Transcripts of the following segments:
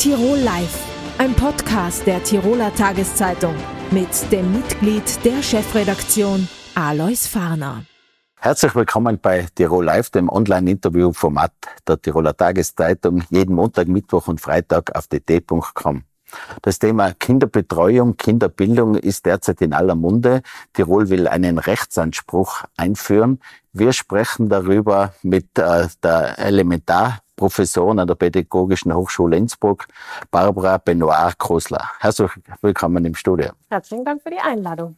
Tirol Live, ein Podcast der Tiroler Tageszeitung mit dem Mitglied der Chefredaktion Alois Farner. Herzlich willkommen bei Tirol Live, dem Online-Interview-Format der Tiroler Tageszeitung, jeden Montag, Mittwoch und Freitag auf dt.com. Das Thema Kinderbetreuung, Kinderbildung ist derzeit in aller Munde. Tirol will einen Rechtsanspruch einführen. Wir sprechen darüber mit äh, der Elementarprofessorin an der Pädagogischen Hochschule Innsbruck, Barbara Benoit-Krosler. Herzlich willkommen im Studio. Herzlichen Dank für die Einladung.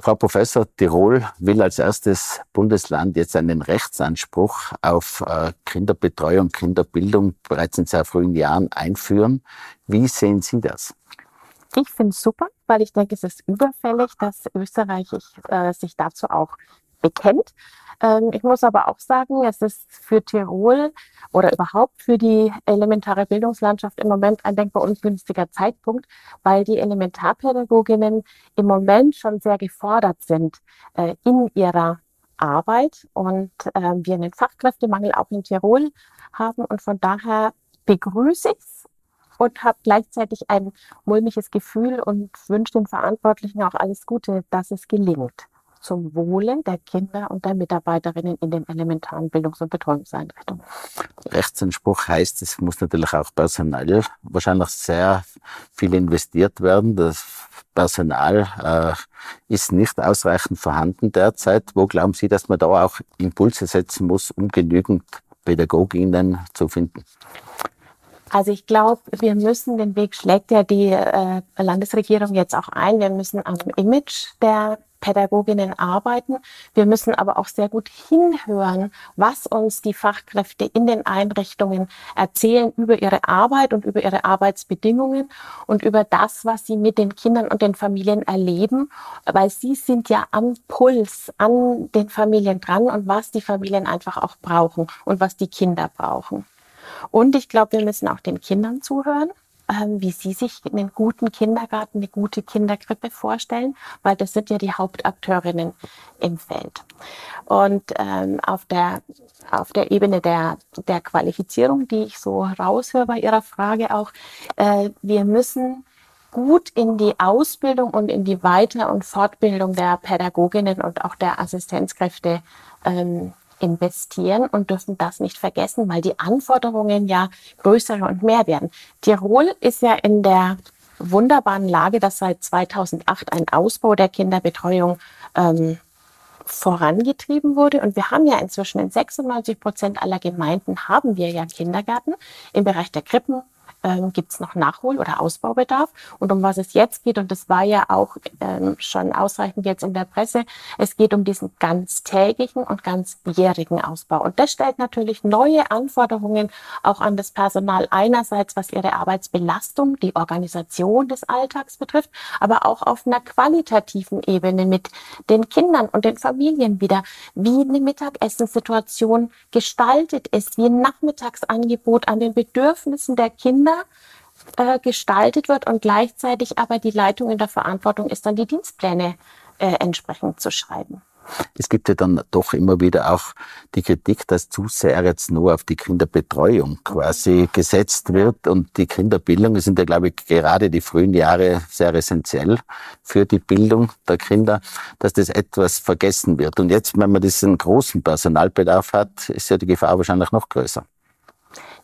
Frau Professor, Tirol will als erstes Bundesland jetzt einen Rechtsanspruch auf äh, Kinderbetreuung, Kinderbildung bereits in sehr frühen Jahren einführen. Wie sehen Sie das? Ich finde es super, weil ich denke, es ist überfällig, dass Österreich äh, sich dazu auch bekennt. Ähm, ich muss aber auch sagen, es ist für Tirol oder überhaupt für die elementare Bildungslandschaft im Moment ein denkbar ungünstiger Zeitpunkt, weil die Elementarpädagoginnen im Moment schon sehr gefordert sind äh, in ihrer Arbeit. Und äh, wir einen Fachkräftemangel auch in Tirol haben. Und von daher begrüße ich und habe gleichzeitig ein mulmiges Gefühl und wünsche den Verantwortlichen auch alles Gute, dass es gelingt zum Wohle der Kinder und der Mitarbeiterinnen in den elementaren Bildungs- und Betreuungseinrichtungen. Rechtsanspruch heißt, es muss natürlich auch personell wahrscheinlich sehr viel investiert werden. Das Personal äh, ist nicht ausreichend vorhanden derzeit. Wo glauben Sie, dass man da auch Impulse setzen muss, um genügend Pädagoginnen zu finden? Also ich glaube, wir müssen, den Weg schlägt ja die äh, Landesregierung jetzt auch ein, wir müssen am Image der Pädagoginnen arbeiten. Wir müssen aber auch sehr gut hinhören, was uns die Fachkräfte in den Einrichtungen erzählen über ihre Arbeit und über ihre Arbeitsbedingungen und über das, was sie mit den Kindern und den Familien erleben, weil sie sind ja am Puls an den Familien dran und was die Familien einfach auch brauchen und was die Kinder brauchen. Und ich glaube, wir müssen auch den Kindern zuhören wie Sie sich einen guten Kindergarten, eine gute Kinderkrippe vorstellen, weil das sind ja die Hauptakteurinnen im Feld. Und ähm, auf, der, auf der Ebene der, der Qualifizierung, die ich so raushöre bei Ihrer Frage auch, äh, wir müssen gut in die Ausbildung und in die Weiter- und Fortbildung der Pädagoginnen und auch der Assistenzkräfte ähm, investieren und dürfen das nicht vergessen, weil die Anforderungen ja größer und mehr werden. Tirol ist ja in der wunderbaren Lage, dass seit 2008 ein Ausbau der Kinderbetreuung ähm, vorangetrieben wurde. Und wir haben ja inzwischen in 96 Prozent aller Gemeinden haben wir ja Kindergärten im Bereich der Krippen, ähm, gibt es noch Nachhol- oder Ausbaubedarf. Und um was es jetzt geht, und das war ja auch ähm, schon ausreichend jetzt in der Presse, es geht um diesen ganztägigen und ganzjährigen Ausbau. Und das stellt natürlich neue Anforderungen auch an das Personal einerseits, was ihre Arbeitsbelastung, die Organisation des Alltags betrifft, aber auch auf einer qualitativen Ebene mit den Kindern und den Familien wieder, wie eine Mittagessensituation gestaltet ist, wie ein Nachmittagsangebot an den Bedürfnissen der Kinder äh, gestaltet wird und gleichzeitig aber die Leitung in der Verantwortung ist, dann die Dienstpläne äh, entsprechend zu schreiben. Es gibt ja dann doch immer wieder auch die Kritik, dass zu sehr jetzt nur auf die Kinderbetreuung quasi gesetzt wird und die Kinderbildung sind ja, glaube ich, gerade die frühen Jahre sehr essentiell für die Bildung der Kinder, dass das etwas vergessen wird. Und jetzt, wenn man diesen großen Personalbedarf hat, ist ja die Gefahr wahrscheinlich noch größer.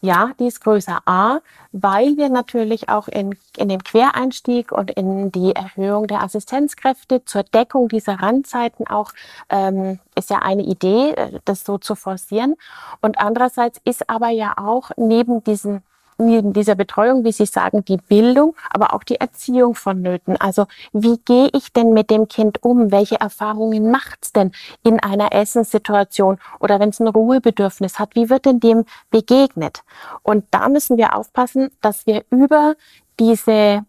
Ja, die ist größer. A, weil wir natürlich auch in, in den Quereinstieg und in die Erhöhung der Assistenzkräfte zur Deckung dieser Randzeiten auch, ähm, ist ja eine Idee, äh, das so zu forcieren. Und andererseits ist aber ja auch neben diesen neben dieser Betreuung, wie Sie sagen, die Bildung, aber auch die Erziehung vonnöten. Also wie gehe ich denn mit dem Kind um? Welche Erfahrungen macht's denn in einer Essenssituation oder wenn es ein Ruhebedürfnis hat? Wie wird denn dem begegnet? Und da müssen wir aufpassen, dass wir über diese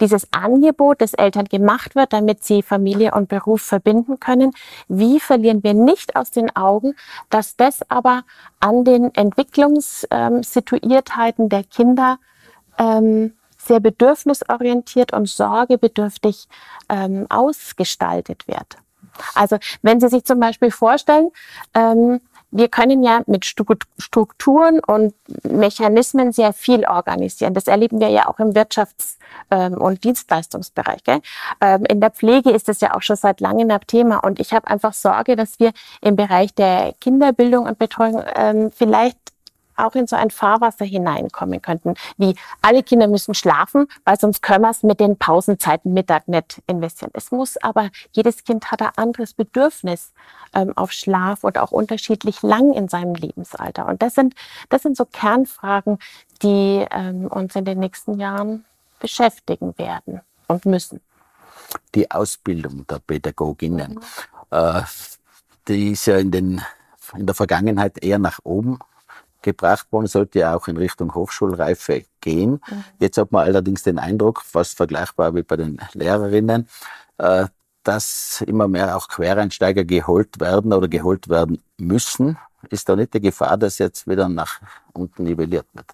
dieses Angebot, das Eltern gemacht wird, damit sie Familie und Beruf verbinden können, wie verlieren wir nicht aus den Augen, dass das aber an den Entwicklungssituiertheiten der Kinder ähm, sehr bedürfnisorientiert und sorgebedürftig ähm, ausgestaltet wird. Also wenn Sie sich zum Beispiel vorstellen, ähm, wir können ja mit Strukturen und Mechanismen sehr viel organisieren. Das erleben wir ja auch im Wirtschafts- ähm, und Dienstleistungsbereich. Ähm, in der Pflege ist das ja auch schon seit langem ein Thema. Und ich habe einfach Sorge, dass wir im Bereich der Kinderbildung und Betreuung ähm, vielleicht auch in so ein Fahrwasser hineinkommen könnten, wie alle Kinder müssen schlafen, weil sonst können wir es mit den Pausenzeiten Mittag nicht investieren. Es muss aber, jedes Kind hat ein anderes Bedürfnis ähm, auf Schlaf und auch unterschiedlich lang in seinem Lebensalter. Und das sind, das sind so Kernfragen, die ähm, uns in den nächsten Jahren beschäftigen werden und müssen. Die Ausbildung der Pädagoginnen, mhm. äh, die ist ja in, den, in der Vergangenheit eher nach oben gebracht worden, sollte ja auch in Richtung Hochschulreife gehen. Mhm. Jetzt hat man allerdings den Eindruck, fast vergleichbar wie bei den Lehrerinnen, äh, dass immer mehr auch Quereinsteiger geholt werden oder geholt werden müssen. Ist da nicht die Gefahr, dass jetzt wieder nach unten nivelliert wird?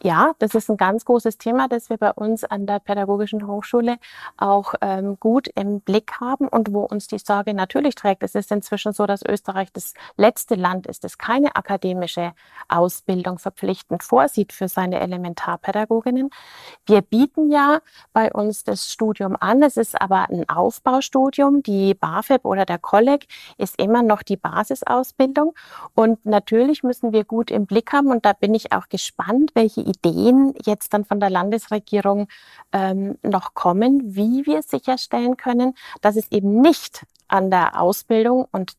Ja, das ist ein ganz großes Thema, das wir bei uns an der Pädagogischen Hochschule auch ähm, gut im Blick haben und wo uns die Sorge natürlich trägt. Es ist inzwischen so, dass Österreich das letzte Land ist, das keine akademische Ausbildung verpflichtend vorsieht für seine Elementarpädagoginnen. Wir bieten ja bei uns das Studium an. Es ist aber ein Aufbaustudium. Die BAföG oder der Kolleg ist immer noch die Basisausbildung. Und natürlich müssen wir gut im Blick haben. Und da bin ich auch gespannt, welche Ideen jetzt dann von der Landesregierung ähm, noch kommen, wie wir sicherstellen können, dass es eben nicht an der Ausbildung und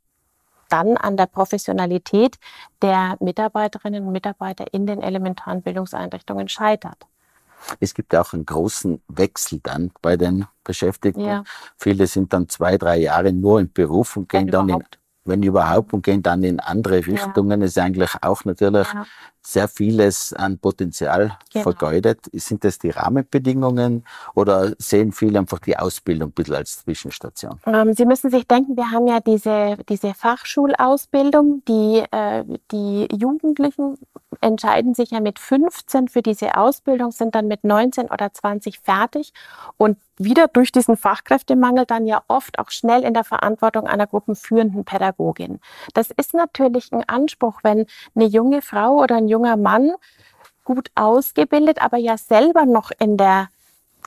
dann an der Professionalität der Mitarbeiterinnen und Mitarbeiter in den elementaren Bildungseinrichtungen scheitert. Es gibt auch einen großen Wechsel dann bei den Beschäftigten. Ja. Viele sind dann zwei, drei Jahre nur im Beruf und gehen dann in wenn überhaupt, und gehen dann in andere Richtungen. Ja. ist eigentlich auch natürlich ja. sehr vieles an Potenzial genau. vergeudet. Sind das die Rahmenbedingungen oder sehen viele einfach die Ausbildung ein bisschen als Zwischenstation? Ähm, Sie müssen sich denken, wir haben ja diese, diese Fachschulausbildung, die, äh, die Jugendlichen entscheiden sich ja mit 15 für diese Ausbildung, sind dann mit 19 oder 20 fertig und wieder durch diesen Fachkräftemangel dann ja oft auch schnell in der Verantwortung einer gruppenführenden Pädagogin. Das ist natürlich ein Anspruch, wenn eine junge Frau oder ein junger Mann gut ausgebildet, aber ja selber noch in der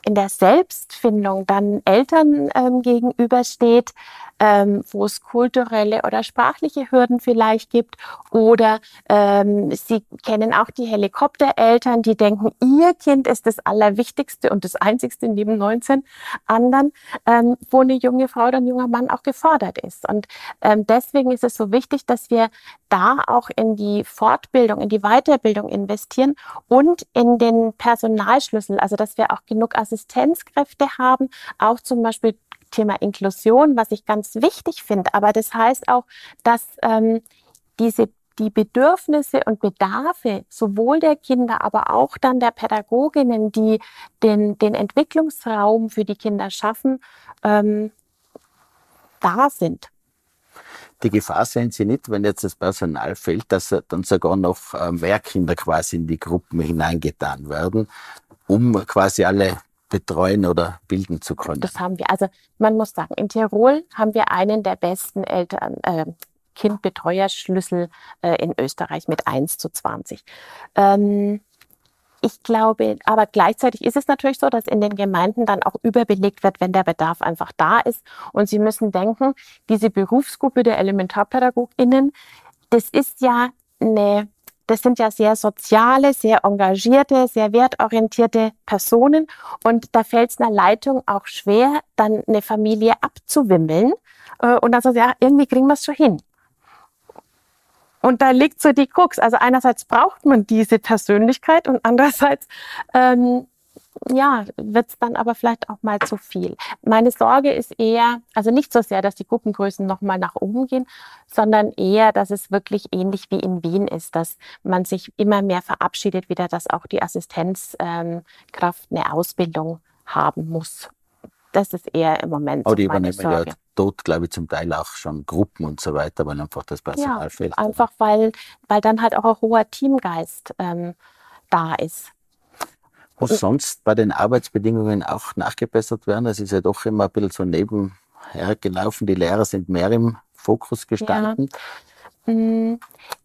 in der Selbstfindung dann Eltern ähm, gegenübersteht, ähm, wo es kulturelle oder sprachliche Hürden vielleicht gibt. Oder ähm, sie kennen auch die Helikoptereltern, die denken, ihr Kind ist das Allerwichtigste und das Einzigste neben 19 anderen, ähm, wo eine junge Frau oder ein junger Mann auch gefordert ist. Und ähm, deswegen ist es so wichtig, dass wir da auch in die Fortbildung, in die Weiterbildung investieren und in den Personalschlüssel, also dass wir auch genug Assistenzkräfte haben, auch zum Beispiel Thema Inklusion, was ich ganz wichtig finde. Aber das heißt auch, dass ähm, diese die Bedürfnisse und Bedarfe sowohl der Kinder, aber auch dann der Pädagoginnen, die den, den Entwicklungsraum für die Kinder schaffen, ähm, da sind. Die Gefahr sehen Sie nicht, wenn jetzt das Personal fehlt, dass dann sogar noch äh, mehr Kinder quasi in die Gruppen hineingetan werden, um quasi alle betreuen oder bilden zu können? Das haben wir. Also man muss sagen, in Tirol haben wir einen der besten Eltern, äh, Kindbetreuerschlüssel äh, in Österreich mit 1 zu 20. Ähm, ich glaube, aber gleichzeitig ist es natürlich so, dass in den Gemeinden dann auch überbelegt wird, wenn der Bedarf einfach da ist. Und Sie müssen denken, diese Berufsgruppe der ElementarpädagogInnen, das ist ja eine das sind ja sehr soziale, sehr engagierte, sehr wertorientierte Personen. Und da fällt es einer Leitung auch schwer, dann eine Familie abzuwimmeln. Äh, und dann so, ja, irgendwie kriegen wir es schon hin. Und da liegt so die Krux. Also einerseits braucht man diese Persönlichkeit und andererseits ähm, ja, wird es dann aber vielleicht auch mal zu viel. Meine Sorge ist eher, also nicht so sehr, dass die Gruppengrößen nochmal nach oben gehen, sondern eher, dass es wirklich ähnlich wie in Wien ist, dass man sich immer mehr verabschiedet wieder, dass auch die Assistenzkraft ähm, eine Ausbildung haben muss. Das ist eher im Moment. Aber die übernehmen Sorge. ja dort, glaube ich, zum Teil auch schon Gruppen und so weiter, weil einfach das Personal ja, fehlt. Einfach weil, weil dann halt auch ein hoher Teamgeist ähm, da ist. Muss sonst bei den Arbeitsbedingungen auch nachgebessert werden? Es ist ja doch immer ein bisschen so nebenher gelaufen. Die Lehrer sind mehr im Fokus gestanden. Ja. Mm,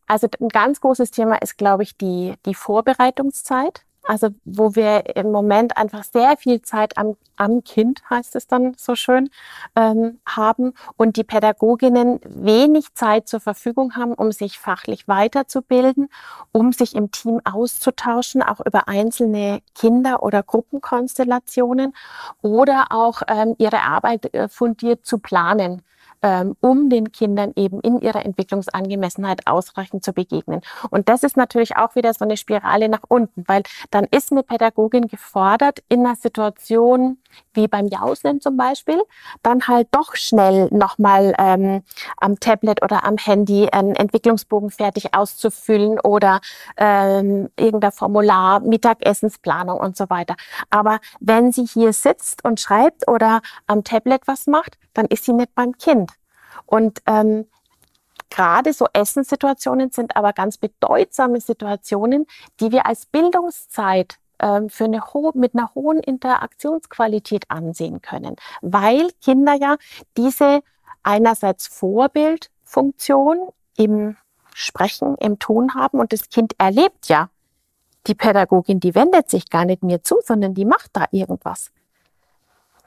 also ein ganz großes Thema ist, glaube ich, die, die Vorbereitungszeit. Also wo wir im Moment einfach sehr viel Zeit am, am Kind, heißt es dann so schön, ähm, haben und die Pädagoginnen wenig Zeit zur Verfügung haben, um sich fachlich weiterzubilden, um sich im Team auszutauschen, auch über einzelne Kinder- oder Gruppenkonstellationen oder auch ähm, ihre Arbeit äh, fundiert zu planen ähm, um den Kindern eben in ihrer Entwicklungsangemessenheit ausreichend zu begegnen. Und das ist natürlich auch wieder so eine Spirale nach unten, weil dann ist eine Pädagogin gefordert, in einer Situation wie beim Jausen zum Beispiel, dann halt doch schnell nochmal ähm, am Tablet oder am Handy einen Entwicklungsbogen fertig auszufüllen oder ähm, irgendein Formular, Mittagessensplanung und so weiter. Aber wenn sie hier sitzt und schreibt oder am Tablet was macht, dann ist sie nicht beim Kind. Und ähm, gerade so Essenssituationen sind aber ganz bedeutsame Situationen, die wir als Bildungszeit ähm, für eine mit einer hohen Interaktionsqualität ansehen können, weil Kinder ja diese einerseits Vorbildfunktion im Sprechen, im Ton haben und das Kind erlebt ja, die Pädagogin, die wendet sich gar nicht mir zu, sondern die macht da irgendwas.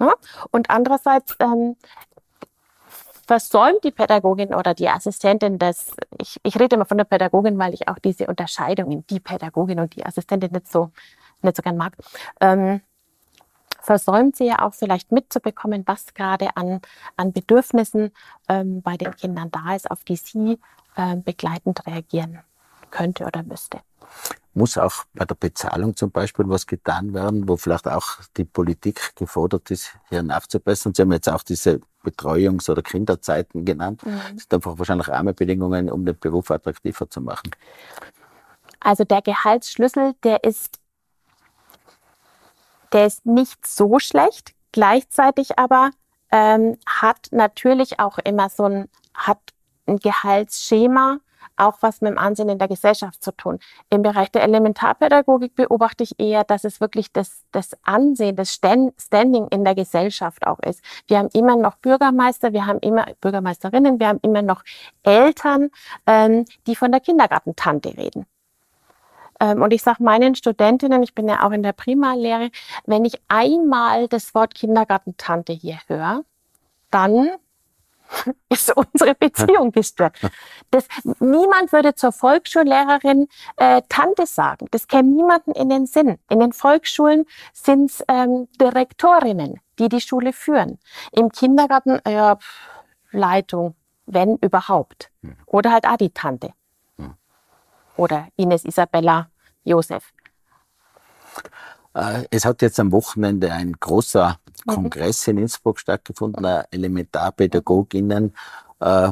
Ja? Und andererseits ähm, versäumt die Pädagogin oder die Assistentin das, ich, ich rede immer von der Pädagogin, weil ich auch diese Unterscheidung in die Pädagogin und die Assistentin nicht so, nicht so gern mag, ähm, versäumt sie ja auch vielleicht mitzubekommen, was gerade an, an Bedürfnissen ähm, bei den Kindern da ist, auf die sie äh, begleitend reagieren könnte oder müsste muss auch bei der Bezahlung zum Beispiel was getan werden, wo vielleicht auch die Politik gefordert ist, hier nachzubessern. Sie haben jetzt auch diese Betreuungs- oder Kinderzeiten genannt. Mhm. Das sind einfach wahrscheinlich Rahmenbedingungen, um den Beruf attraktiver zu machen. Also der Gehaltsschlüssel, der ist, der ist nicht so schlecht. Gleichzeitig aber ähm, hat natürlich auch immer so ein, hat ein Gehaltsschema, auch was mit dem Ansehen in der Gesellschaft zu tun. Im Bereich der Elementarpädagogik beobachte ich eher, dass es wirklich das, das Ansehen, das Standing in der Gesellschaft auch ist. Wir haben immer noch Bürgermeister, wir haben immer Bürgermeisterinnen, wir haben immer noch Eltern, ähm, die von der Kindergartentante reden. Ähm, und ich sage meinen Studentinnen, ich bin ja auch in der Primarlehre, wenn ich einmal das Wort Kindergartentante hier höre, dann ist unsere Beziehung gestört. Das, niemand würde zur Volksschullehrerin äh, Tante sagen. Das käme niemanden in den Sinn. In den Volksschulen sind es ähm, Direktorinnen, die die Schule führen. Im Kindergarten äh, Leitung, wenn überhaupt. Hm. Oder halt auch die Tante. Hm. Oder Ines Isabella Josef. Äh, es hat jetzt am Wochenende ein großer. Kongress in Innsbruck stattgefunden, Elementarpädagoginnen. Äh,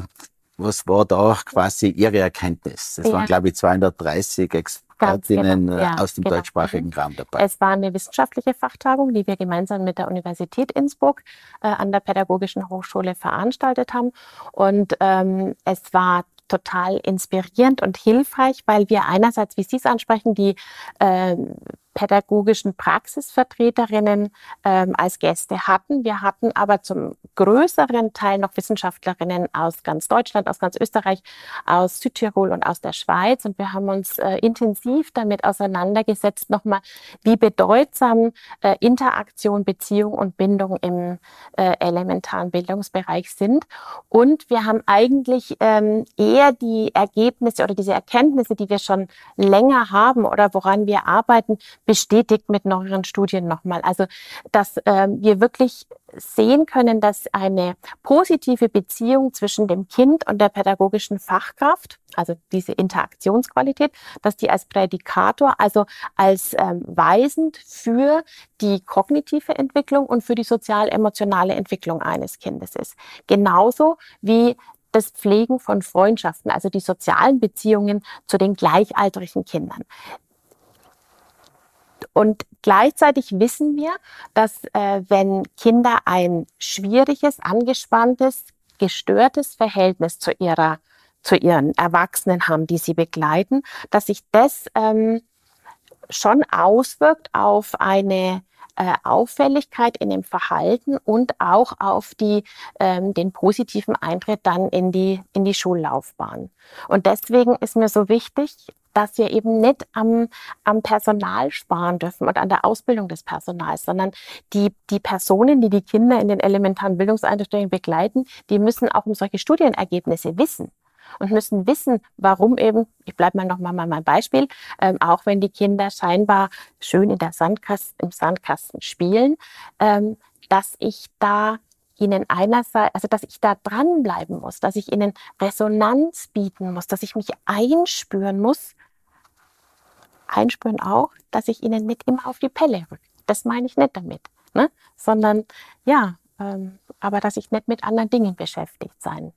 was war da quasi Ihre Erkenntnis? Es ja. waren, glaube ich, 230 Expertinnen genau. ja, aus dem genau. deutschsprachigen mhm. Raum dabei. Es war eine wissenschaftliche Fachtagung, die wir gemeinsam mit der Universität Innsbruck äh, an der Pädagogischen Hochschule veranstaltet haben. Und ähm, es war total inspirierend und hilfreich, weil wir einerseits, wie Sie es ansprechen, die äh, pädagogischen Praxisvertreterinnen ähm, als Gäste hatten. Wir hatten aber zum größeren Teil noch Wissenschaftlerinnen aus ganz Deutschland, aus ganz Österreich, aus Südtirol und aus der Schweiz. Und wir haben uns äh, intensiv damit auseinandergesetzt, nochmal, wie bedeutsam äh, Interaktion, Beziehung und Bindung im äh, elementaren Bildungsbereich sind. Und wir haben eigentlich ähm, eher die Ergebnisse oder diese Erkenntnisse, die wir schon länger haben oder woran wir arbeiten, bestätigt mit neueren Studien nochmal. Also, dass äh, wir wirklich sehen können, dass eine positive Beziehung zwischen dem Kind und der pädagogischen Fachkraft, also diese Interaktionsqualität, dass die als Prädikator, also als ähm, weisend für die kognitive Entwicklung und für die sozial-emotionale Entwicklung eines Kindes ist. Genauso wie das Pflegen von Freundschaften, also die sozialen Beziehungen zu den gleichaltrigen Kindern. Und gleichzeitig wissen wir, dass äh, wenn Kinder ein schwieriges, angespanntes, gestörtes Verhältnis zu ihrer zu ihren Erwachsenen haben, die sie begleiten, dass sich das ähm, schon auswirkt auf eine äh, Auffälligkeit in dem Verhalten und auch auf die, ähm, den positiven Eintritt dann in die, in die Schullaufbahn. Und deswegen ist mir so wichtig, dass wir eben nicht am, am Personal sparen dürfen und an der Ausbildung des Personals, sondern die, die Personen, die die Kinder in den elementaren Bildungseinrichtungen begleiten, die müssen auch um solche Studienergebnisse wissen und müssen wissen, warum eben, ich bleibe mal nochmal mal mein Beispiel, ähm, auch wenn die Kinder scheinbar schön in der Sandkasten, im Sandkasten spielen, ähm, dass ich da ihnen einerseits, also dass ich da dranbleiben muss, dass ich ihnen Resonanz bieten muss, dass ich mich einspüren muss. Einspüren auch, dass ich ihnen nicht immer auf die Pelle rücke. Das meine ich nicht damit, ne? sondern ja, ähm, aber dass ich nicht mit anderen Dingen beschäftigt sein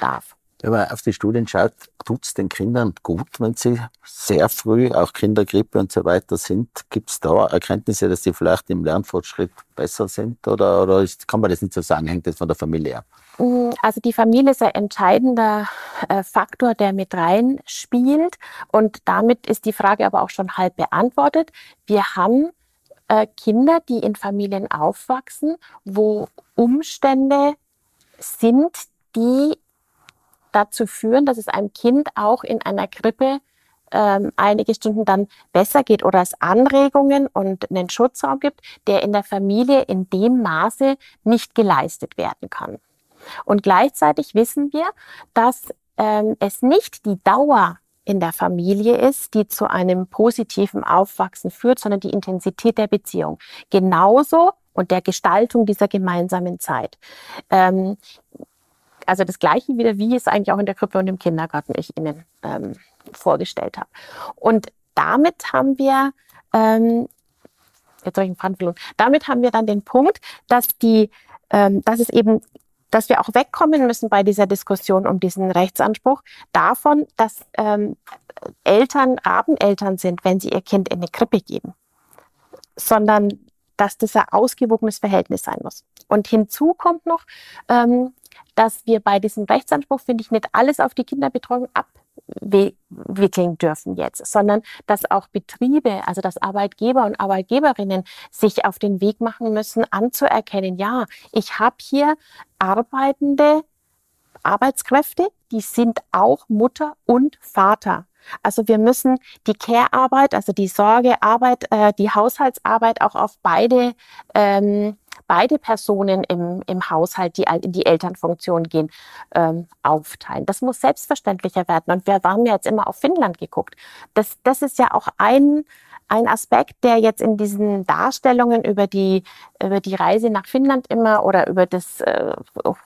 darf. Wenn man auf die Studien schaut, tut es den Kindern gut, wenn sie sehr früh, auch Kindergrippe und so weiter sind. Gibt es da Erkenntnisse, dass sie vielleicht im Lernfortschritt besser sind? Oder, oder ist, kann man das nicht so sagen? Hängt das von der Familie ab? Mm, also die Familie ist ein entscheidender äh, Faktor, der mit rein spielt. Und damit ist die Frage aber auch schon halb beantwortet. Wir haben äh, Kinder, die in Familien aufwachsen, wo Umstände sind, die dazu führen, dass es einem Kind auch in einer Krippe ähm, einige Stunden dann besser geht oder es Anregungen und einen Schutzraum gibt, der in der Familie in dem Maße nicht geleistet werden kann. Und gleichzeitig wissen wir, dass ähm, es nicht die Dauer in der Familie ist, die zu einem positiven Aufwachsen führt, sondern die Intensität der Beziehung. Genauso und der Gestaltung dieser gemeinsamen Zeit. Ähm, also das Gleiche wieder, wie es eigentlich auch in der Krippe und im Kindergarten ich Ihnen ähm, vorgestellt habe. Und damit haben wir, ähm, jetzt soll ich einen Pfand damit haben wir dann den Punkt, dass die, ähm, dass es eben dass wir auch wegkommen müssen bei dieser Diskussion um diesen Rechtsanspruch davon, dass ähm, Eltern Rabeneltern sind, wenn sie ihr Kind in eine Krippe geben, sondern dass das ein ausgewogenes Verhältnis sein muss. Und hinzu kommt noch, ähm, dass wir bei diesem Rechtsanspruch, finde ich, nicht alles auf die Kinderbetreuung abwickeln dürfen jetzt, sondern dass auch Betriebe, also dass Arbeitgeber und Arbeitgeberinnen sich auf den Weg machen müssen, anzuerkennen, ja, ich habe hier arbeitende Arbeitskräfte, die sind auch Mutter und Vater. Also wir müssen die Care-Arbeit, also die Sorgearbeit, äh, die Haushaltsarbeit auch auf beide ähm, beide Personen im, im Haushalt, die in die Elternfunktion gehen, ähm, aufteilen. Das muss selbstverständlicher werden. Und wir haben ja jetzt immer auf Finnland geguckt. Das, das ist ja auch ein, ein Aspekt, der jetzt in diesen Darstellungen über die, über die Reise nach Finnland immer oder über das äh,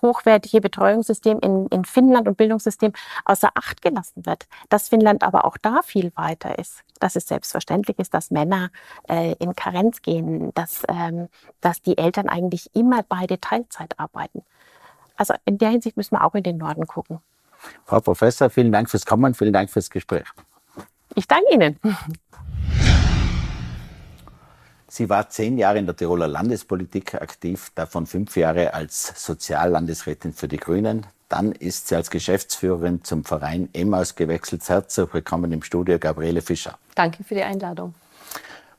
hochwertige Betreuungssystem in, in Finnland und Bildungssystem außer Acht gelassen wird. Dass Finnland aber auch da viel weiter ist. Dass es selbstverständlich ist, dass Männer äh, in Karenz gehen, dass, ähm, dass die Eltern eigentlich immer beide Teilzeit arbeiten. Also in der Hinsicht müssen wir auch in den Norden gucken. Frau Professor, vielen Dank fürs Kommen, vielen Dank fürs Gespräch. Ich danke Ihnen. Sie war zehn Jahre in der Tiroler Landespolitik aktiv, davon fünf Jahre als Soziallandesrätin für die Grünen. Dann ist sie als Geschäftsführerin zum Verein Emmaus gewechselt. Herzlich willkommen im Studio, Gabriele Fischer. Danke für die Einladung.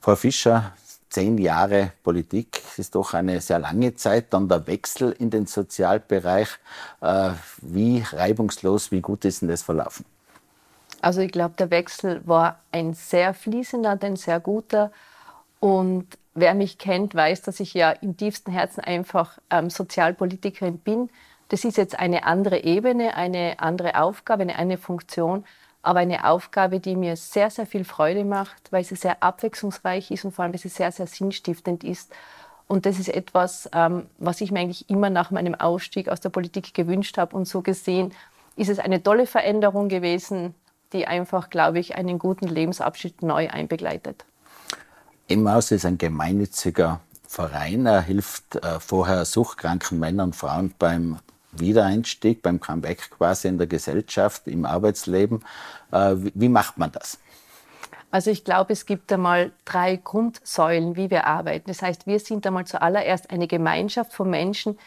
Frau Fischer, zehn Jahre Politik ist doch eine sehr lange Zeit. Dann der Wechsel in den Sozialbereich. Äh, wie reibungslos, wie gut ist denn das verlaufen? Also ich glaube, der Wechsel war ein sehr fließender, ein sehr guter. Und wer mich kennt, weiß, dass ich ja im tiefsten Herzen einfach ähm, Sozialpolitikerin bin. Das ist jetzt eine andere Ebene, eine andere Aufgabe, eine andere Funktion, aber eine Aufgabe, die mir sehr, sehr viel Freude macht, weil sie sehr abwechslungsreich ist und vor allem, weil sie sehr, sehr sinnstiftend ist. Und das ist etwas, ähm, was ich mir eigentlich immer nach meinem Ausstieg aus der Politik gewünscht habe. Und so gesehen ist es eine tolle Veränderung gewesen, die einfach, glaube ich, einen guten Lebensabschnitt neu einbegleitet. Emmaus ist ein gemeinnütziger Verein. Er hilft äh, vorher suchtkranken Männern und Frauen beim Wiedereinstieg, beim Comeback quasi in der Gesellschaft, im Arbeitsleben. Äh, wie, macht man das? Also ich glaube, es gibt einmal drei Grundsäulen, wie wir arbeiten. Das heißt, wir sind einmal zuallererst eine Gemeinschaft von Menschen,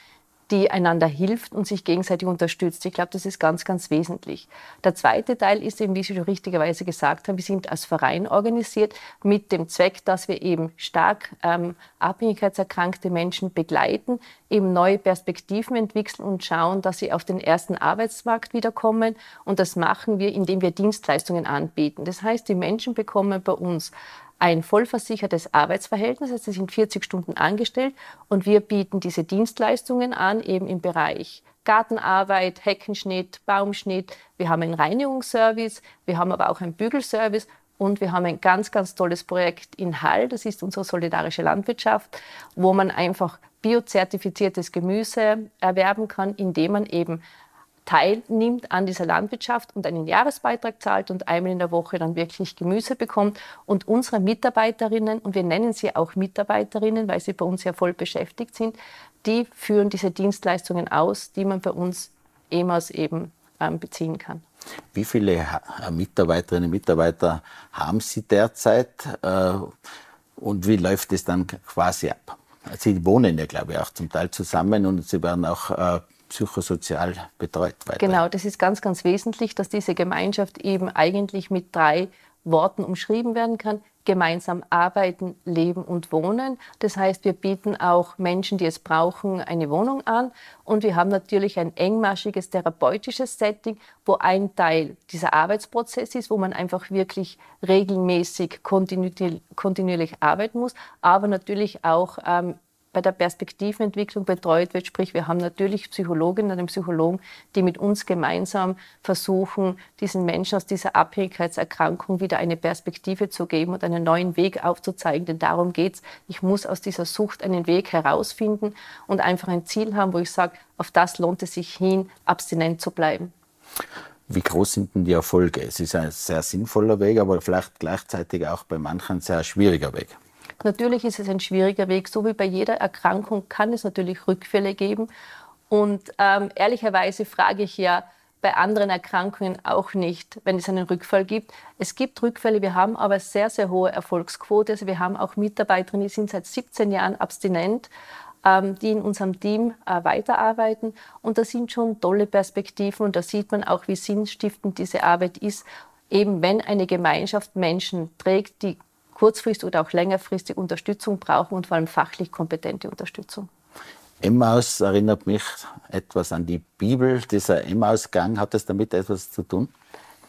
die einander hilft und sich gegenseitig unterstützt. Ich glaube, das ist ganz, ganz wesentlich. Der zweite Teil ist eben, wie Sie schon richtigerweise gesagt haben, wir sind als Verein organisiert mit dem Zweck, dass wir eben stark ähm, abhängigkeitserkrankte Menschen begleiten, eben neue Perspektiven entwickeln und schauen, dass sie auf den ersten Arbeitsmarkt wiederkommen. Und das machen wir, indem wir Dienstleistungen anbieten. Das heißt, die Menschen bekommen bei uns ein vollversichertes Arbeitsverhältnis, also sie sind 40 Stunden angestellt und wir bieten diese Dienstleistungen an, eben im Bereich Gartenarbeit, Heckenschnitt, Baumschnitt. Wir haben einen Reinigungsservice, wir haben aber auch einen Bügelservice und wir haben ein ganz, ganz tolles Projekt in Hall, das ist unsere solidarische Landwirtschaft, wo man einfach biozertifiziertes Gemüse erwerben kann, indem man eben teilnimmt an dieser Landwirtschaft und einen Jahresbeitrag zahlt und einmal in der Woche dann wirklich Gemüse bekommt. Und unsere Mitarbeiterinnen, und wir nennen sie auch Mitarbeiterinnen, weil sie bei uns ja voll beschäftigt sind, die führen diese Dienstleistungen aus, die man bei uns EMAS eben ähm, beziehen kann. Wie viele äh, Mitarbeiterinnen und Mitarbeiter haben Sie derzeit äh, und wie läuft es dann quasi ab? Sie wohnen ja, glaube ich, auch zum Teil zusammen und Sie werden auch äh, psychosozial betreut. Weiterhin. Genau, das ist ganz, ganz wesentlich, dass diese Gemeinschaft eben eigentlich mit drei Worten umschrieben werden kann. Gemeinsam arbeiten, leben und wohnen. Das heißt, wir bieten auch Menschen, die es brauchen, eine Wohnung an. Und wir haben natürlich ein engmaschiges therapeutisches Setting, wo ein Teil dieser Arbeitsprozess ist, wo man einfach wirklich regelmäßig kontinuierlich arbeiten muss, aber natürlich auch ähm, bei der Perspektivenentwicklung betreut wird. Sprich, wir haben natürlich Psychologinnen und Psychologen, die mit uns gemeinsam versuchen, diesen Menschen aus dieser Abhängigkeitserkrankung wieder eine Perspektive zu geben und einen neuen Weg aufzuzeigen. Denn darum geht es. Ich muss aus dieser Sucht einen Weg herausfinden und einfach ein Ziel haben, wo ich sage, auf das lohnt es sich hin, abstinent zu bleiben. Wie groß sind denn die Erfolge? Es ist ein sehr sinnvoller Weg, aber vielleicht gleichzeitig auch bei manchen ein sehr schwieriger Weg. Natürlich ist es ein schwieriger Weg. So wie bei jeder Erkrankung kann es natürlich Rückfälle geben. Und ähm, ehrlicherweise frage ich ja bei anderen Erkrankungen auch nicht, wenn es einen Rückfall gibt. Es gibt Rückfälle, wir haben aber sehr, sehr hohe Erfolgsquote. Also wir haben auch Mitarbeiterinnen, die sind seit 17 Jahren abstinent, ähm, die in unserem Team äh, weiterarbeiten. Und das sind schon tolle Perspektiven und da sieht man auch, wie sinnstiftend diese Arbeit ist. Eben wenn eine Gemeinschaft Menschen trägt, die kurzfristig oder auch längerfristig Unterstützung brauchen und vor allem fachlich kompetente Unterstützung. Emmaus erinnert mich etwas an die Bibel. Dieser Emmausgang, hat das damit etwas zu tun?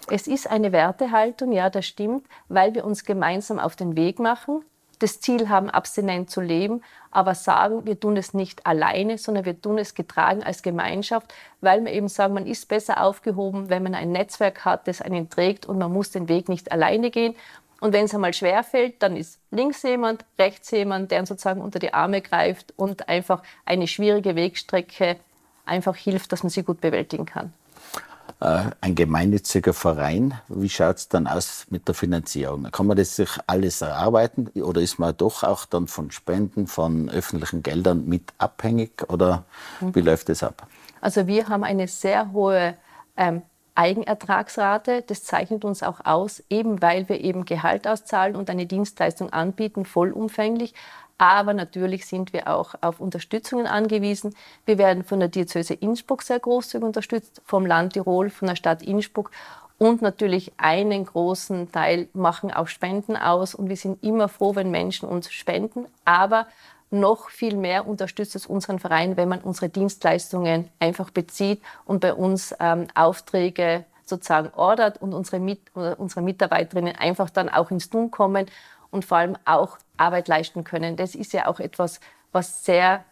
Es ist eine Wertehaltung, ja, das stimmt, weil wir uns gemeinsam auf den Weg machen, das Ziel haben, abstinent zu leben, aber sagen, wir tun es nicht alleine, sondern wir tun es getragen als Gemeinschaft, weil wir eben sagen, man ist besser aufgehoben, wenn man ein Netzwerk hat, das einen trägt und man muss den Weg nicht alleine gehen. Und wenn es einmal schwer fällt, dann ist links jemand, rechts jemand, der sozusagen unter die Arme greift und einfach eine schwierige Wegstrecke einfach hilft, dass man sie gut bewältigen kann. Äh, ein gemeinnütziger Verein, wie schaut es dann aus mit der Finanzierung? Kann man das sich alles erarbeiten oder ist man doch auch dann von Spenden, von öffentlichen Geldern mit abhängig oder wie läuft das ab? Also wir haben eine sehr hohe ähm, Eigenertragsrate. Das zeichnet uns auch aus, eben weil wir eben Gehalt auszahlen und eine Dienstleistung anbieten, vollumfänglich. Aber natürlich sind wir auch auf Unterstützungen angewiesen. Wir werden von der Diözese Innsbruck sehr großzügig unterstützt, vom Land Tirol, von der Stadt Innsbruck. Und natürlich einen großen Teil machen auch Spenden aus. Und wir sind immer froh, wenn Menschen uns spenden. Aber noch viel mehr unterstützt es unseren Verein, wenn man unsere Dienstleistungen einfach bezieht und bei uns ähm, Aufträge sozusagen ordert und unsere, Mit unsere Mitarbeiterinnen einfach dann auch ins Tun kommen und vor allem auch Arbeit leisten können. Das ist ja auch etwas, was sehr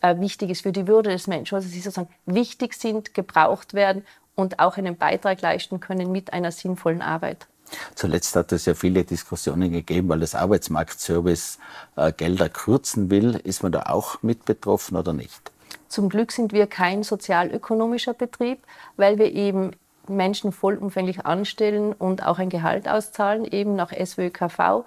äh, wichtig ist für die Würde des Menschen, also sie sozusagen wichtig sind, gebraucht werden und auch einen Beitrag leisten können mit einer sinnvollen Arbeit. Zuletzt hat es ja viele Diskussionen gegeben, weil das Arbeitsmarktservice äh, Gelder kürzen will. Ist man da auch mit betroffen oder nicht? Zum Glück sind wir kein sozialökonomischer Betrieb, weil wir eben Menschen vollumfänglich anstellen und auch ein Gehalt auszahlen, eben nach SWKV.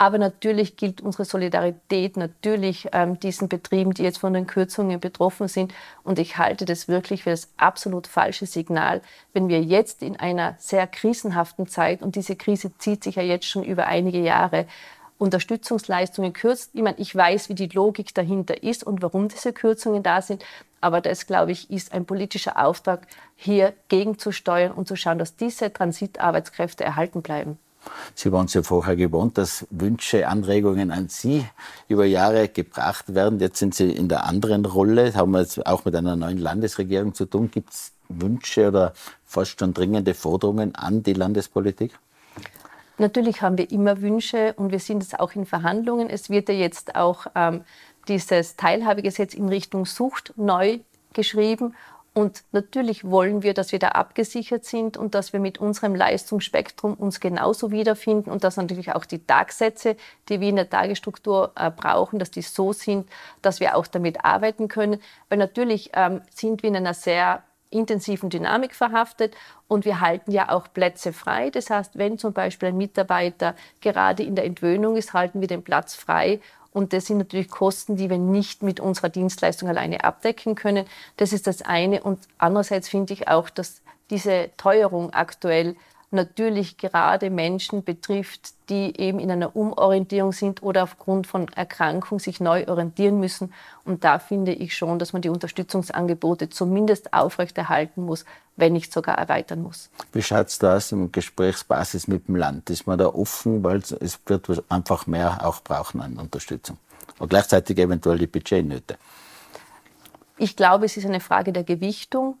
Aber natürlich gilt unsere Solidarität natürlich ähm, diesen Betrieben, die jetzt von den Kürzungen betroffen sind. Und ich halte das wirklich für das absolut falsche Signal, wenn wir jetzt in einer sehr krisenhaften Zeit, und diese Krise zieht sich ja jetzt schon über einige Jahre, Unterstützungsleistungen kürzt. Ich meine, ich weiß, wie die Logik dahinter ist und warum diese Kürzungen da sind. Aber das, glaube ich, ist ein politischer Auftrag, hier gegenzusteuern und zu schauen, dass diese Transitarbeitskräfte erhalten bleiben. Sie waren es ja vorher gewohnt, dass Wünsche, Anregungen an Sie über Jahre gebracht werden. Jetzt sind Sie in der anderen Rolle, haben wir jetzt auch mit einer neuen Landesregierung zu tun. Gibt es Wünsche oder fast schon dringende Forderungen an die Landespolitik? Natürlich haben wir immer Wünsche und wir sind jetzt auch in Verhandlungen. Es wird ja jetzt auch ähm, dieses Teilhabegesetz in Richtung Sucht neu geschrieben. Und natürlich wollen wir, dass wir da abgesichert sind und dass wir mit unserem Leistungsspektrum uns genauso wiederfinden und dass natürlich auch die Tagsätze, die wir in der Tagesstruktur äh, brauchen, dass die so sind, dass wir auch damit arbeiten können. Weil natürlich ähm, sind wir in einer sehr intensiven Dynamik verhaftet und wir halten ja auch Plätze frei. Das heißt, wenn zum Beispiel ein Mitarbeiter gerade in der Entwöhnung ist, halten wir den Platz frei. Und das sind natürlich Kosten, die wir nicht mit unserer Dienstleistung alleine abdecken können. Das ist das eine. Und andererseits finde ich auch, dass diese Teuerung aktuell natürlich gerade Menschen betrifft, die eben in einer Umorientierung sind oder aufgrund von Erkrankung sich neu orientieren müssen. Und da finde ich schon, dass man die Unterstützungsangebote zumindest aufrechterhalten muss, wenn nicht sogar erweitern muss. Wie schaut es da aus im Gesprächsbasis mit dem Land? Ist man da offen, weil es wird einfach mehr auch brauchen an Unterstützung? Und gleichzeitig eventuell die Budgetnöte. Ich glaube, es ist eine Frage der Gewichtung.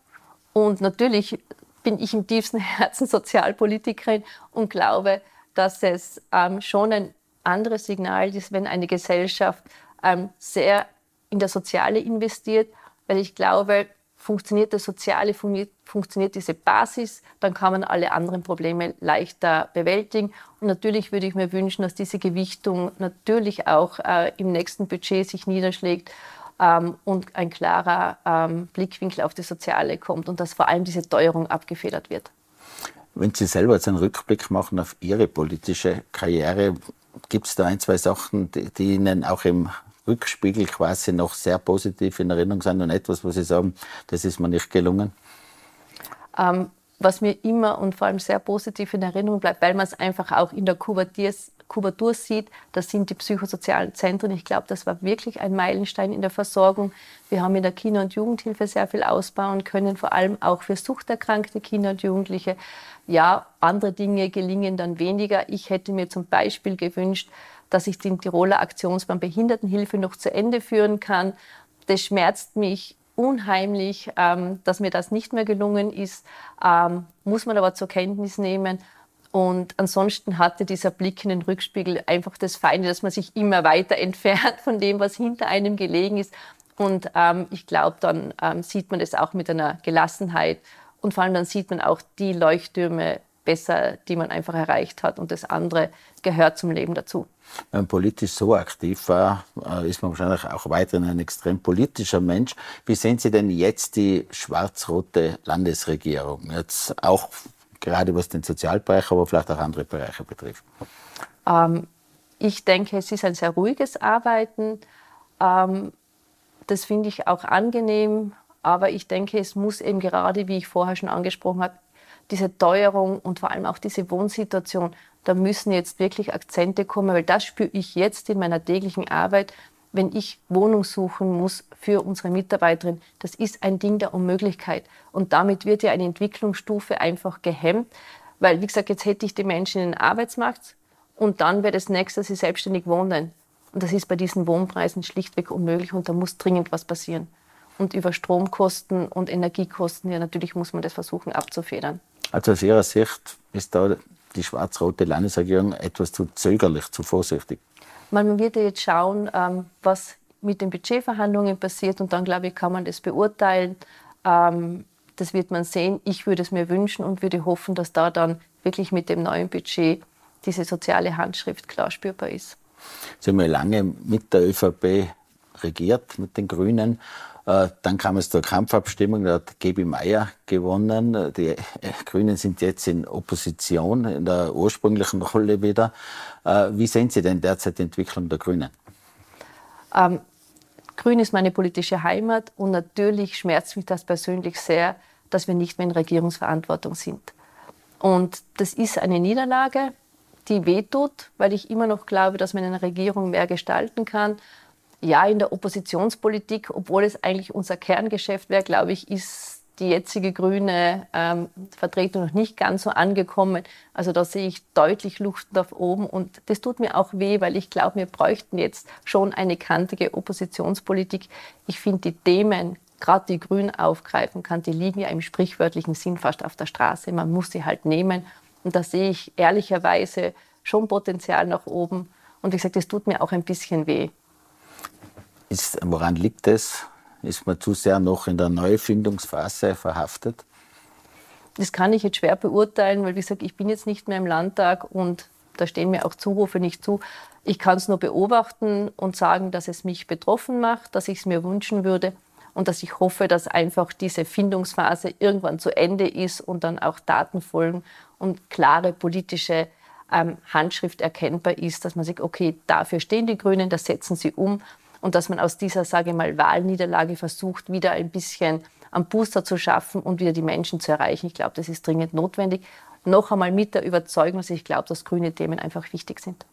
Und natürlich bin ich im tiefsten Herzen Sozialpolitikerin und glaube, dass es ähm, schon ein anderes Signal ist, wenn eine Gesellschaft ähm, sehr in das Soziale investiert, weil ich glaube, funktioniert das Soziale, funktioniert diese Basis, dann kann man alle anderen Probleme leichter bewältigen. Und natürlich würde ich mir wünschen, dass diese Gewichtung natürlich auch äh, im nächsten Budget sich niederschlägt ähm, und ein klarer ähm, Blickwinkel auf das Soziale kommt und dass vor allem diese Teuerung abgefedert wird. Wenn Sie selber jetzt einen Rückblick machen auf Ihre politische Karriere, gibt es da ein, zwei Sachen, die, die Ihnen auch im Rückspiegel quasi noch sehr positiv in Erinnerung sind und etwas, wo Sie sagen, das ist mir nicht gelungen? Ähm, was mir immer und vor allem sehr positiv in Erinnerung bleibt, weil man es einfach auch in der Kuvertiers Kubatur sieht, das sind die psychosozialen Zentren. Ich glaube, das war wirklich ein Meilenstein in der Versorgung. Wir haben in der Kinder- und Jugendhilfe sehr viel ausbauen können, vor allem auch für suchterkrankte Kinder und Jugendliche. Ja, andere Dinge gelingen dann weniger. Ich hätte mir zum Beispiel gewünscht, dass ich den Tiroler Aktionsplan Behindertenhilfe noch zu Ende führen kann. Das schmerzt mich unheimlich, ähm, dass mir das nicht mehr gelungen ist, ähm, muss man aber zur Kenntnis nehmen. Und ansonsten hatte dieser Blick in den Rückspiegel einfach das Feinde, dass man sich immer weiter entfernt von dem, was hinter einem gelegen ist. Und ähm, ich glaube, dann ähm, sieht man das auch mit einer Gelassenheit. Und vor allem dann sieht man auch die Leuchttürme besser, die man einfach erreicht hat. Und das andere gehört zum Leben dazu. Wenn man politisch so aktiv war, äh, ist man wahrscheinlich auch weiterhin ein extrem politischer Mensch. Wie sehen Sie denn jetzt die schwarz-rote Landesregierung? Jetzt auch gerade was den Sozialbereich, aber vielleicht auch andere Bereiche betrifft? Ähm, ich denke, es ist ein sehr ruhiges Arbeiten. Ähm, das finde ich auch angenehm. Aber ich denke, es muss eben gerade, wie ich vorher schon angesprochen habe, diese Teuerung und vor allem auch diese Wohnsituation, da müssen jetzt wirklich Akzente kommen, weil das spüre ich jetzt in meiner täglichen Arbeit, wenn ich Wohnung suchen muss für unsere Mitarbeiterin, das ist ein Ding der Unmöglichkeit. Und damit wird ja eine Entwicklungsstufe einfach gehemmt, weil, wie gesagt, jetzt hätte ich die Menschen in den Arbeitsmarkt und dann wäre das nächste, dass sie selbstständig wohnen. Und das ist bei diesen Wohnpreisen schlichtweg unmöglich und da muss dringend was passieren. Und über Stromkosten und Energiekosten, ja, natürlich muss man das versuchen abzufedern. Also aus Ihrer Sicht ist da die schwarz-rote Landesregierung etwas zu zögerlich, zu vorsichtig? Man wird ja jetzt schauen, ähm, was mit den Budgetverhandlungen passiert und dann, glaube ich, kann man das beurteilen. Ähm, das wird man sehen. Ich würde es mir wünschen und würde hoffen, dass da dann wirklich mit dem neuen Budget diese soziale Handschrift klar spürbar ist. Sie haben ja lange mit der ÖVP regiert, mit den Grünen. Äh, dann kam es zur Kampfabstimmung, da hat Gebi Meier gewonnen. Die Grünen sind jetzt in Opposition, in der ursprünglichen Rolle wieder. Äh, wie sehen Sie denn derzeit die Entwicklung der Grünen? Ähm, Grün ist meine politische Heimat und natürlich schmerzt mich das persönlich sehr, dass wir nicht mehr in Regierungsverantwortung sind. Und das ist eine Niederlage, die wehtut, weil ich immer noch glaube, dass man in einer Regierung mehr gestalten kann. Ja, in der Oppositionspolitik, obwohl es eigentlich unser Kerngeschäft wäre, glaube ich, ist die jetzige grüne ähm, Vertretung noch nicht ganz so angekommen. Also da sehe ich deutlich Luft nach oben und das tut mir auch weh, weil ich glaube, wir bräuchten jetzt schon eine kantige Oppositionspolitik. Ich finde die Themen, gerade die Grünen aufgreifen kann, die liegen ja im sprichwörtlichen Sinn fast auf der Straße. Man muss sie halt nehmen und da sehe ich ehrlicherweise schon Potenzial nach oben. Und wie gesagt, das tut mir auch ein bisschen weh. Ist, woran liegt es? Ist man zu sehr noch in der Neufindungsphase verhaftet? Das kann ich jetzt schwer beurteilen, weil wie gesagt, ich bin jetzt nicht mehr im Landtag und da stehen mir auch Zurufe nicht zu. Ich kann es nur beobachten und sagen, dass es mich betroffen macht, dass ich es mir wünschen würde und dass ich hoffe, dass einfach diese Findungsphase irgendwann zu Ende ist und dann auch Daten folgen und klare politische ähm, Handschrift erkennbar ist, dass man sagt, okay, dafür stehen die Grünen, das setzen sie um und dass man aus dieser, sage ich mal, Wahlniederlage versucht, wieder ein bisschen am Booster zu schaffen und wieder die Menschen zu erreichen. Ich glaube, das ist dringend notwendig. Noch einmal mit der Überzeugung, dass ich glaube, dass grüne Themen einfach wichtig sind.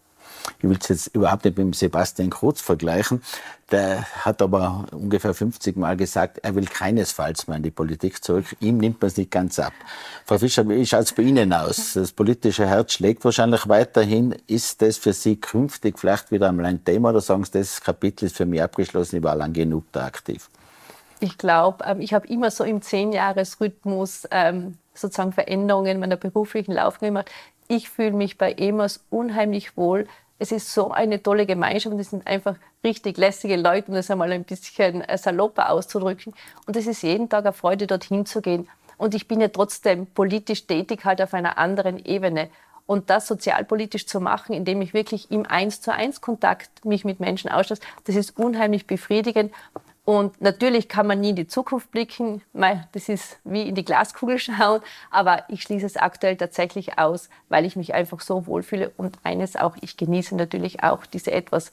Ich will es jetzt überhaupt nicht mit dem Sebastian Kurz vergleichen. Der hat aber ungefähr 50 Mal gesagt, er will keinesfalls mehr in die Politik zurück. Ihm nimmt man es nicht ganz ab. Frau Fischer, wie schaut es bei Ihnen aus? Das politische Herz schlägt wahrscheinlich weiterhin. Ist das für Sie künftig vielleicht wieder einmal ein Thema oder sagen Sie, das Kapitel ist für mich abgeschlossen, ich war lang genug da aktiv? Ich glaube, ähm, ich habe immer so im Zehnjahresrhythmus ähm, sozusagen Veränderungen meiner beruflichen Laufbahn gemacht. Ich fühle mich bei EMAS unheimlich wohl. Es ist so eine tolle Gemeinschaft und es sind einfach richtig lässige Leute, um das einmal ein bisschen äh, salopper auszudrücken. Und es ist jeden Tag eine Freude, dorthin zu gehen. Und ich bin ja trotzdem politisch tätig, halt auf einer anderen Ebene. Und das sozialpolitisch zu machen, indem ich wirklich im Eins zu eins Kontakt mich mit Menschen ausstatte, das ist unheimlich befriedigend. Und natürlich kann man nie in die Zukunft blicken. Das ist wie in die Glaskugel schauen. Aber ich schließe es aktuell tatsächlich aus, weil ich mich einfach so wohlfühle. Und eines auch, ich genieße natürlich auch diese etwas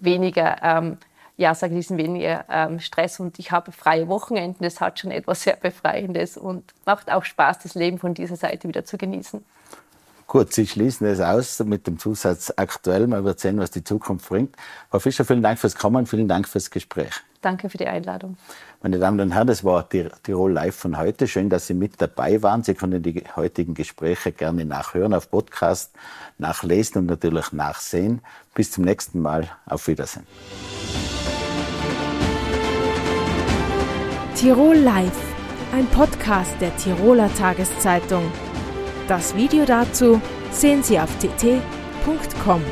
weniger, ähm, ja, sage diesen weniger ähm, Stress. Und ich habe freie Wochenenden. Das hat schon etwas sehr Befreiendes und macht auch Spaß, das Leben von dieser Seite wieder zu genießen. Gut, Sie schließen es aus mit dem Zusatz aktuell. Man wird sehen, was die Zukunft bringt. Frau Fischer, vielen Dank fürs Kommen, vielen Dank fürs Gespräch. Danke für die Einladung. Meine Damen und Herren, das war Tirol Live von heute. Schön, dass Sie mit dabei waren. Sie können die heutigen Gespräche gerne nachhören auf Podcast, nachlesen und natürlich nachsehen. Bis zum nächsten Mal. Auf Wiedersehen. Tirol Live, ein Podcast der Tiroler Tageszeitung. Das Video dazu sehen Sie auf tt.com.